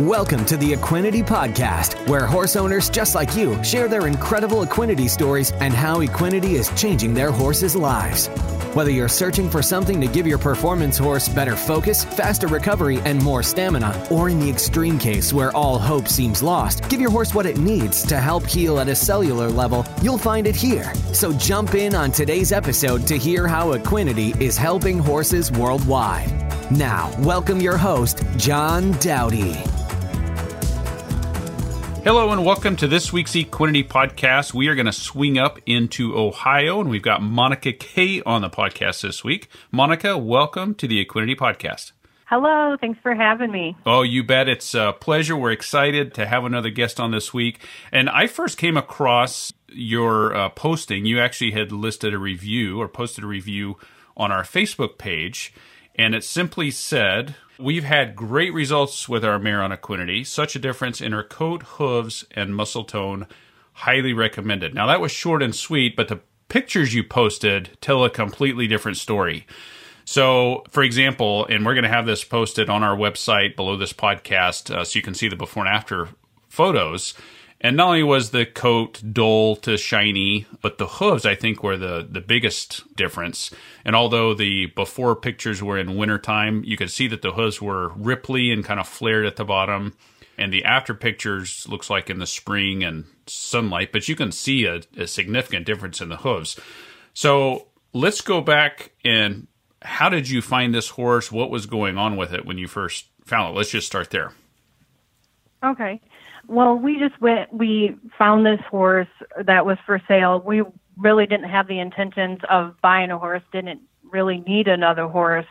Welcome to the Equinety Podcast, where horse owners just like you share their incredible Equinety stories and how Equinety is changing their horses' lives. Whether you're searching for something to give your performance horse better focus, faster recovery, and more stamina, or in the extreme case where all hope seems lost, give your horse what it needs to help heal at a cellular level, you'll find it here. So jump in on today's episode to hear how Equinety is helping horses worldwide. Now, welcome your host, John Dowdy. Hello and welcome to this week's Equinety podcast. We are going to swing up into Ohio and we've got Monica Kay on the podcast this week. Monica, welcome to the Equinety podcast. Hello, thanks for having me. Oh, you bet. It's a pleasure. We're excited to have another guest on this week. And I first came across your uh, posting. You actually had listed a review or posted a review on our Facebook page. And it simply said, We've had great results with our mare on Equinety. Such a difference in her coat, hooves, and muscle tone. Highly recommended. Now, that was short and sweet, but the pictures you posted tell a completely different story. So, for example, and we're going to have this posted on our website below this podcast uh, so you can see the before and after photos. And not only was the coat dull to shiny, but the hooves, I think, were the, the biggest difference. And although the before pictures were in wintertime, you could see that the hooves were ripply and kind of flared at the bottom. And the after pictures looks like in the spring and sunlight, but you can see a, a significant difference in the hooves. So let's go back and how did you find this horse? What was going on with it when you first found it? Let's just start there. Okay. Well, we just went, we found this horse that was for sale. We really didn't have the intentions of buying a horse, didn't really need another horse.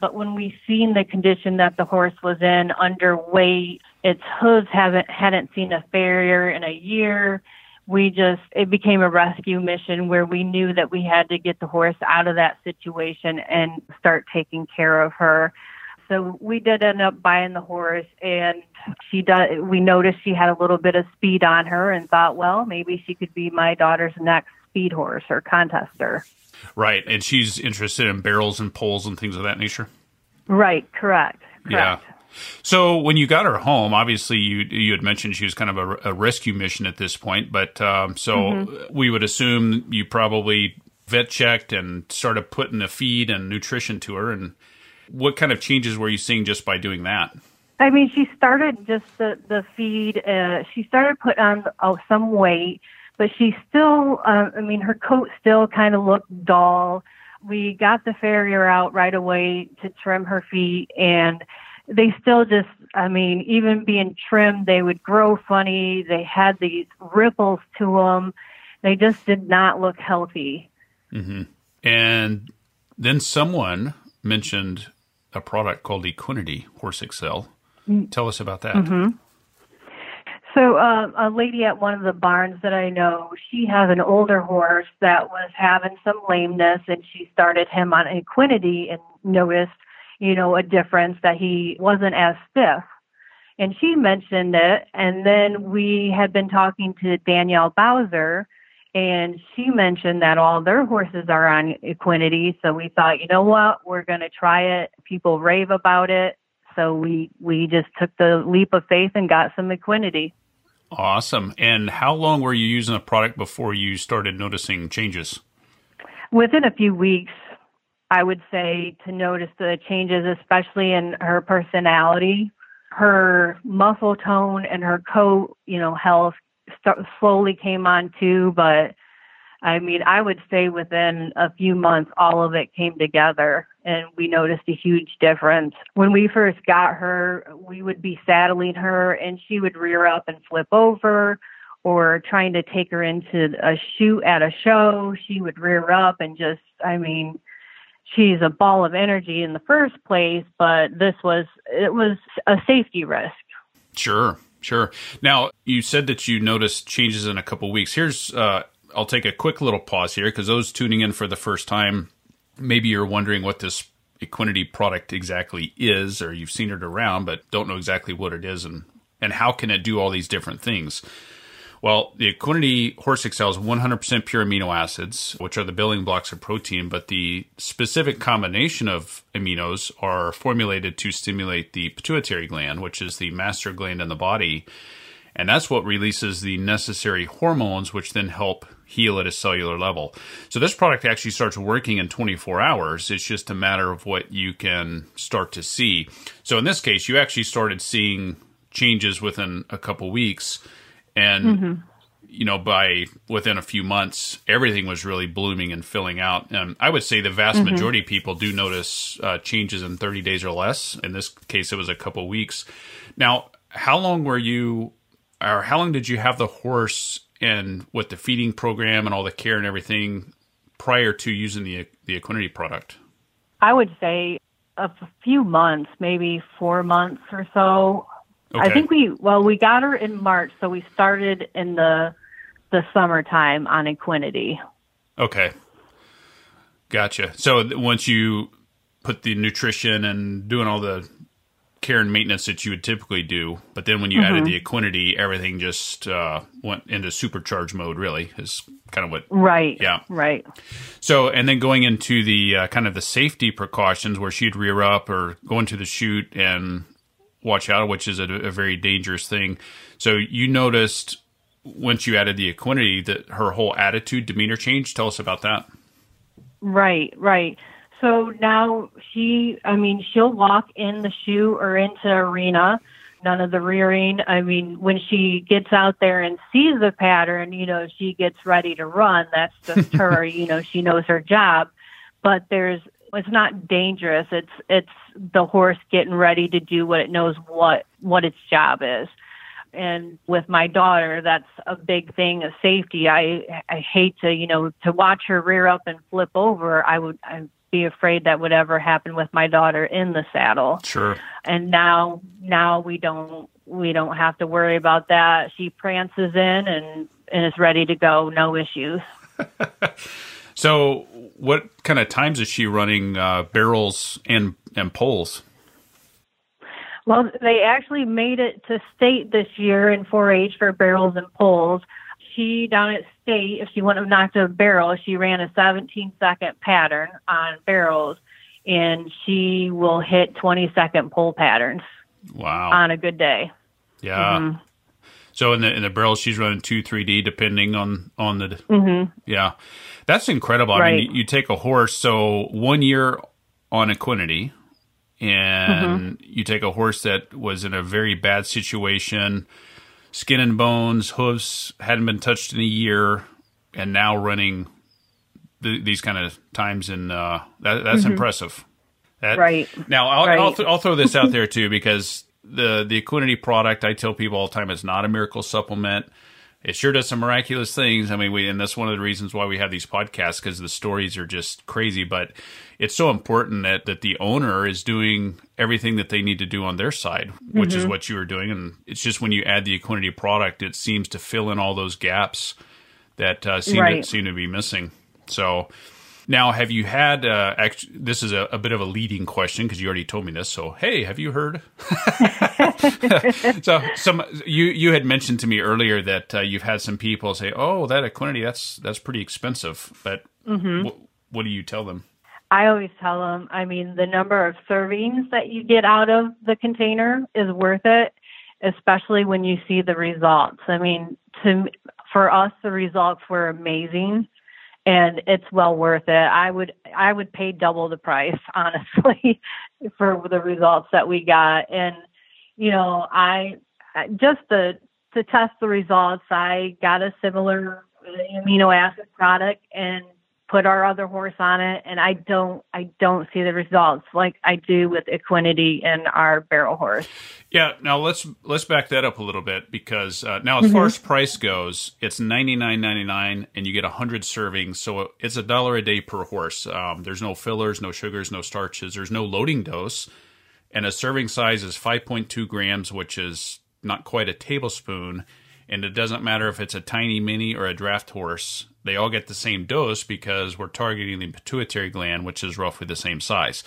But when we seen the condition that the horse was in, underweight, its hooves haven't hadn't seen a farrier in a year, we just it became a rescue mission where we knew that we had to get the horse out of that situation and start taking care of her. So we did end up buying the horse, and she does. We noticed she had a little bit of speed on her, and thought, well, maybe she could be my daughter's next speed horse or contester. Right, and she's interested in barrels and poles and things of that nature. Right. Correct. correct. Yeah. So when you got her home, obviously you you had mentioned she was kind of a, a rescue mission at this point, but um, so mm-hmm. we would assume you probably vet checked and started putting the feed and nutrition to her and what kind of changes were you seeing just by doing that? I mean, she started just the the feed. Uh, she started put on oh, some weight, but she still. Uh, I mean, her coat still kind of looked dull. We got the farrier out right away to trim her feet, and they still just. I mean, even being trimmed, they would grow funny. They had these ripples to them. They just did not look healthy. Mm-hmm. And then someone mentioned a product called Equinety Horse Excel. Mm. Tell us about that. Mm-hmm. So, uh, a lady at one of the barns that I know, she has an older horse that was having some lameness, and she started him on Equinety and noticed, you know, a difference that he wasn't as stiff. And she mentioned it, and then we had been talking to Danielle Bowser, and she mentioned that all their horses are on equinety So we thought, you know what, we're going to try it. People rave about it. So we, we just took the leap of faith and got some equinety Awesome. And how long were you using the product before you started noticing changes? Within a few weeks, I would say to notice the changes, especially in her personality, her muscle tone, and her coat, you know, health slowly came on too, but I mean, I would say within a few months, all of it came together and we noticed a huge difference. When we first got her, we would be saddling her and she would rear up and flip over or trying to take her into a chute at a show. She would rear up and just, I mean, she's a ball of energy in the first place, but this was, it was a safety risk. Sure. Sure. Now, you said that you noticed changes in a couple weeks. Here's, uh, I'll take a quick little pause here because those tuning in for the first time, maybe you're wondering what this Equinety product exactly is, or you've seen it around, but don't know exactly what it is and, and how can it do all these different things. Well, the Equinety Horse Excel is 100% pure amino acids, which are the building blocks of protein, but the specific combination of aminos are formulated to stimulate the pituitary gland, which is the master gland in the body. And that's what releases the necessary hormones, which then help heal at a cellular level. So this product actually starts working in 24 hours. It's just a matter of what you can start to see. So in this case, you actually started seeing changes within a couple weeks and mm-hmm. you know by within a few months everything was really blooming and filling out. And i would say the vast mm-hmm. majority of people do notice uh, changes in 30 days or less. In this case it was a couple weeks. Now how long were you or how long did you have the horse and with the feeding program and all the care and everything prior to using the the equinety product? I would say a few months maybe four months or so Okay. I think we well we got her in March, so we started in the the summertime on Equinety. Okay, gotcha. So once you put the nutrition and doing all the care and maintenance that you would typically do, but then when you mm-hmm. added the Equinety, everything just uh, went into supercharge mode. Really, is kind of what right. Yeah, right. So and then going into the uh, kind of the safety precautions where she'd rear up or go into the chute and watch out, which is a, a very dangerous thing. So you noticed once you added the equinety that her whole attitude, demeanor changed. Tell us about that. Right, right. So now she, I mean, she'll walk in the shoe or into arena, none of the rearing. I mean, when she gets out there and sees the pattern, you know, she gets ready to run. That's just her, you know, she knows her job. But there's it's not dangerous. It's it's the horse getting ready to do what it knows what what its job is. And with my daughter, that's a big thing of safety. I I hate to you know to watch her rear up and flip over. I would I'd be afraid that would ever happen with my daughter in the saddle. Sure. And now now we don't we don't have to worry about that. She prances in and and is ready to go. No issues. So, what kind of times is she running uh, barrels and and poles? Well, they actually made it to state this year in 4-H for barrels and poles. She down at state, if she wouldn't have knocked a barrel, she ran a 17 second pattern on barrels, and she will hit 20 second pole patterns. Wow! On a good day. Yeah. Mm-hmm. So in the in the barrels, she's running two, three D depending on on the. Mm-hmm. Yeah. That's incredible. Right. I mean, you, you, take a horse, so one year on Equinety, and mm-hmm. you take a horse that was in a very bad situation, skin and bones, hooves hadn't been touched in a year, and now running the, these kind of times, and uh, that, that's mm-hmm. impressive. That, right. Now, I'll, right. I'll, th- I'll throw this out there too because the the Equinety product, I tell people all the time, is not a miracle supplement it sure does some miraculous things. I mean, we and that's one of the reasons why we have these podcasts because the stories are just crazy. But it's so important that that the owner is doing everything that they need to do on their side, which mm-hmm. is what you are doing. And it's just when you add the Equinety product, it seems to fill in all those gaps that uh, seem right. to, seem to be missing. So now, have you had? Uh, actually, this is a, a, bit of a leading question because you already told me this. So, hey, have you heard? so, some you you had mentioned to me earlier that uh, you've had some people say, "Oh, that Equinety, that's that's pretty expensive." But mm-hmm. wh- what do you tell them? I always tell them. I mean, the number of servings that you get out of the container is worth it, especially when you see the results. I mean, to for us, the results were amazing and it's well worth it. I would I would pay double the price honestly for the results that we got and you know I just to to test the results I got a similar uh, amino acid product and put our other horse on it and I don't I don't see the results like I do with Equinety and our barrel horse. Yeah, now let's let's back that up a little bit because uh, now as mm-hmm. far as price goes, it's ninety nine ninety nine and you get hundred servings, so it's a dollar a day per horse. Um, there's no fillers, no sugars, no starches. There's no loading dose, and a serving size is five point two grams, which is not quite a tablespoon. And it doesn't matter if it's a tiny mini or a draft horse they all get the same dose because we're targeting the pituitary gland, which is roughly the same size.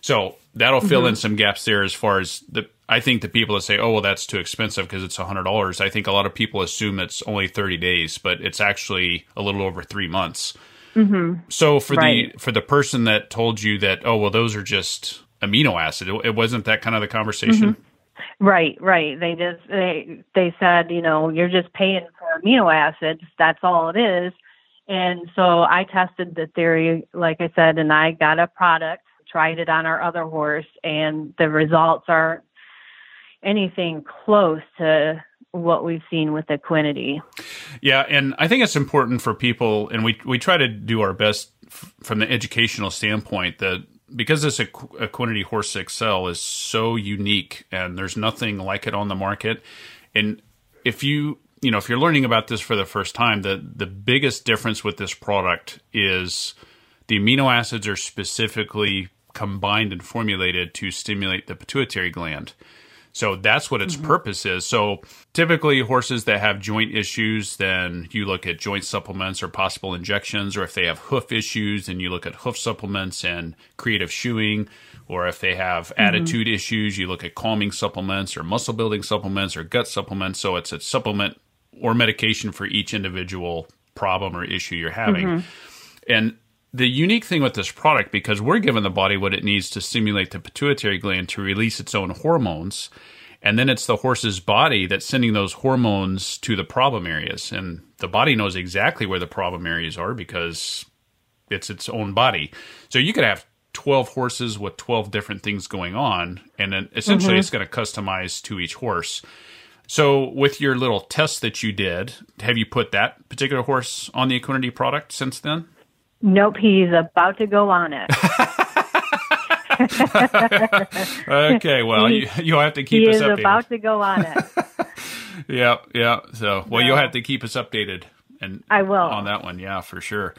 So that'll fill mm-hmm. in some gaps there as far as the. I think the people that say, "Oh, well, that's too expensive because it's hundred dollars." I think a lot of people assume it's only thirty days, but it's actually a little over three months. Mm-hmm. So for right. the for the person that told you that, oh, well, those are just amino acid. It, it wasn't that kind of the conversation. Mm-hmm. Right, right. They just they they said, you know, you're just paying for amino acids. That's all it is. And so I tested the theory, like I said, and I got a product tried it on our other horse, and the results aren't anything close to what we've seen with equinety. Yeah, and I think it's important for people, and we we try to do our best f- from the educational standpoint that because this Equ- Equinety Horse excel is so unique, and there's nothing like it on the market, and if you you know if you're learning about this for the first time, the the biggest difference with this product is the amino acids are specifically combined and formulated to stimulate the pituitary gland. So that's what its mm-hmm. purpose is. So typically, horses that have joint issues, then you look at joint supplements or possible injections, or if they have hoof issues, then you look at hoof supplements and creative shoeing. Or if they have mm-hmm. attitude issues, you look at calming supplements or muscle building supplements or gut supplements. So it's a supplement or medication for each individual problem or issue you're having. Mm-hmm. And the unique thing with this product, because we're giving the body what it needs to stimulate the pituitary gland to release its own hormones, and then it's the horse's body that's sending those hormones to the problem areas. And the body knows exactly where the problem areas are because it's its own body. So you could have 12 horses with 12 different things going on, and then essentially mm-hmm. it's going to customize to each horse. So, with your little test that you did, have you put that particular horse on the Equinety product since then? Nope, he's about to go on it. okay, well, he, you, will have to keep he us updated. About to go on it. yeah, yeah. So, well, you'll have to keep us updated, and I will on that one. Yeah, for sure.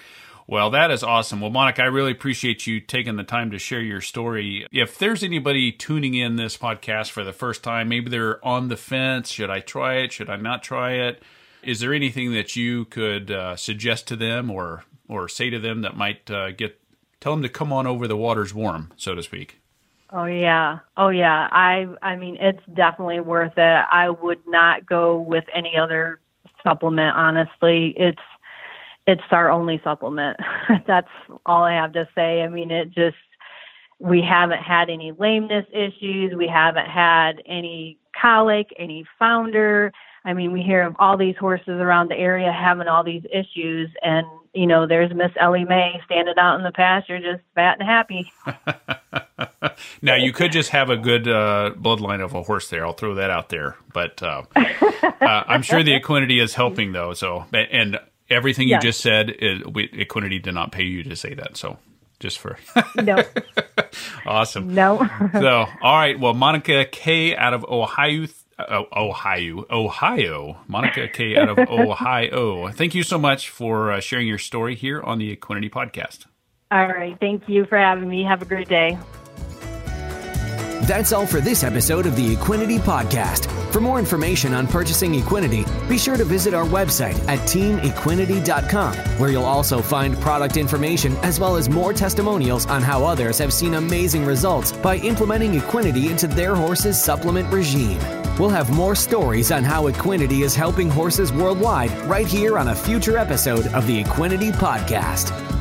Well, that is awesome. Well, Monica, I really appreciate you taking the time to share your story. If there's anybody tuning in this podcast for the first time, maybe they're on the fence. Should I try it? Should I not try it? Is there anything that you could uh, suggest to them or or say to them that might uh, get tell them to come on over the water's warm, so to speak? Oh yeah, oh yeah. I I mean, it's definitely worth it. I would not go with any other supplement. Honestly, it's it's our only supplement. That's all I have to say. I mean, it just we haven't had any lameness issues. We haven't had any colic, any founder. I mean, we hear of all these horses around the area having all these issues, and you know, there's Miss Ellie Mae standing out in the pasture, just fat and happy. now, you could just have a good uh, bloodline of a horse there. I'll throw that out there, but uh, uh, I'm sure the Equinety is helping, though. So, and everything you just said, it, we, Equinety did not pay you to say that. So, just for no. awesome. No. so, all right. Well, Monica Kay out of Ohio uh, Ohio, Ohio, Monica Kay out of Ohio. Thank you so much for uh, sharing your story here on the Equinety podcast. All right. Thank you for having me. Have a great day. That's all for this episode of the Equinety Podcast. For more information on purchasing Equinety, be sure to visit our website at teamequinety.com, where you'll also find product information as well as more testimonials on how others have seen amazing results by implementing Equinety into their horse's supplement regime. We'll have more stories on how Equinety is helping horses worldwide right here on a future episode of the Equinety Podcast.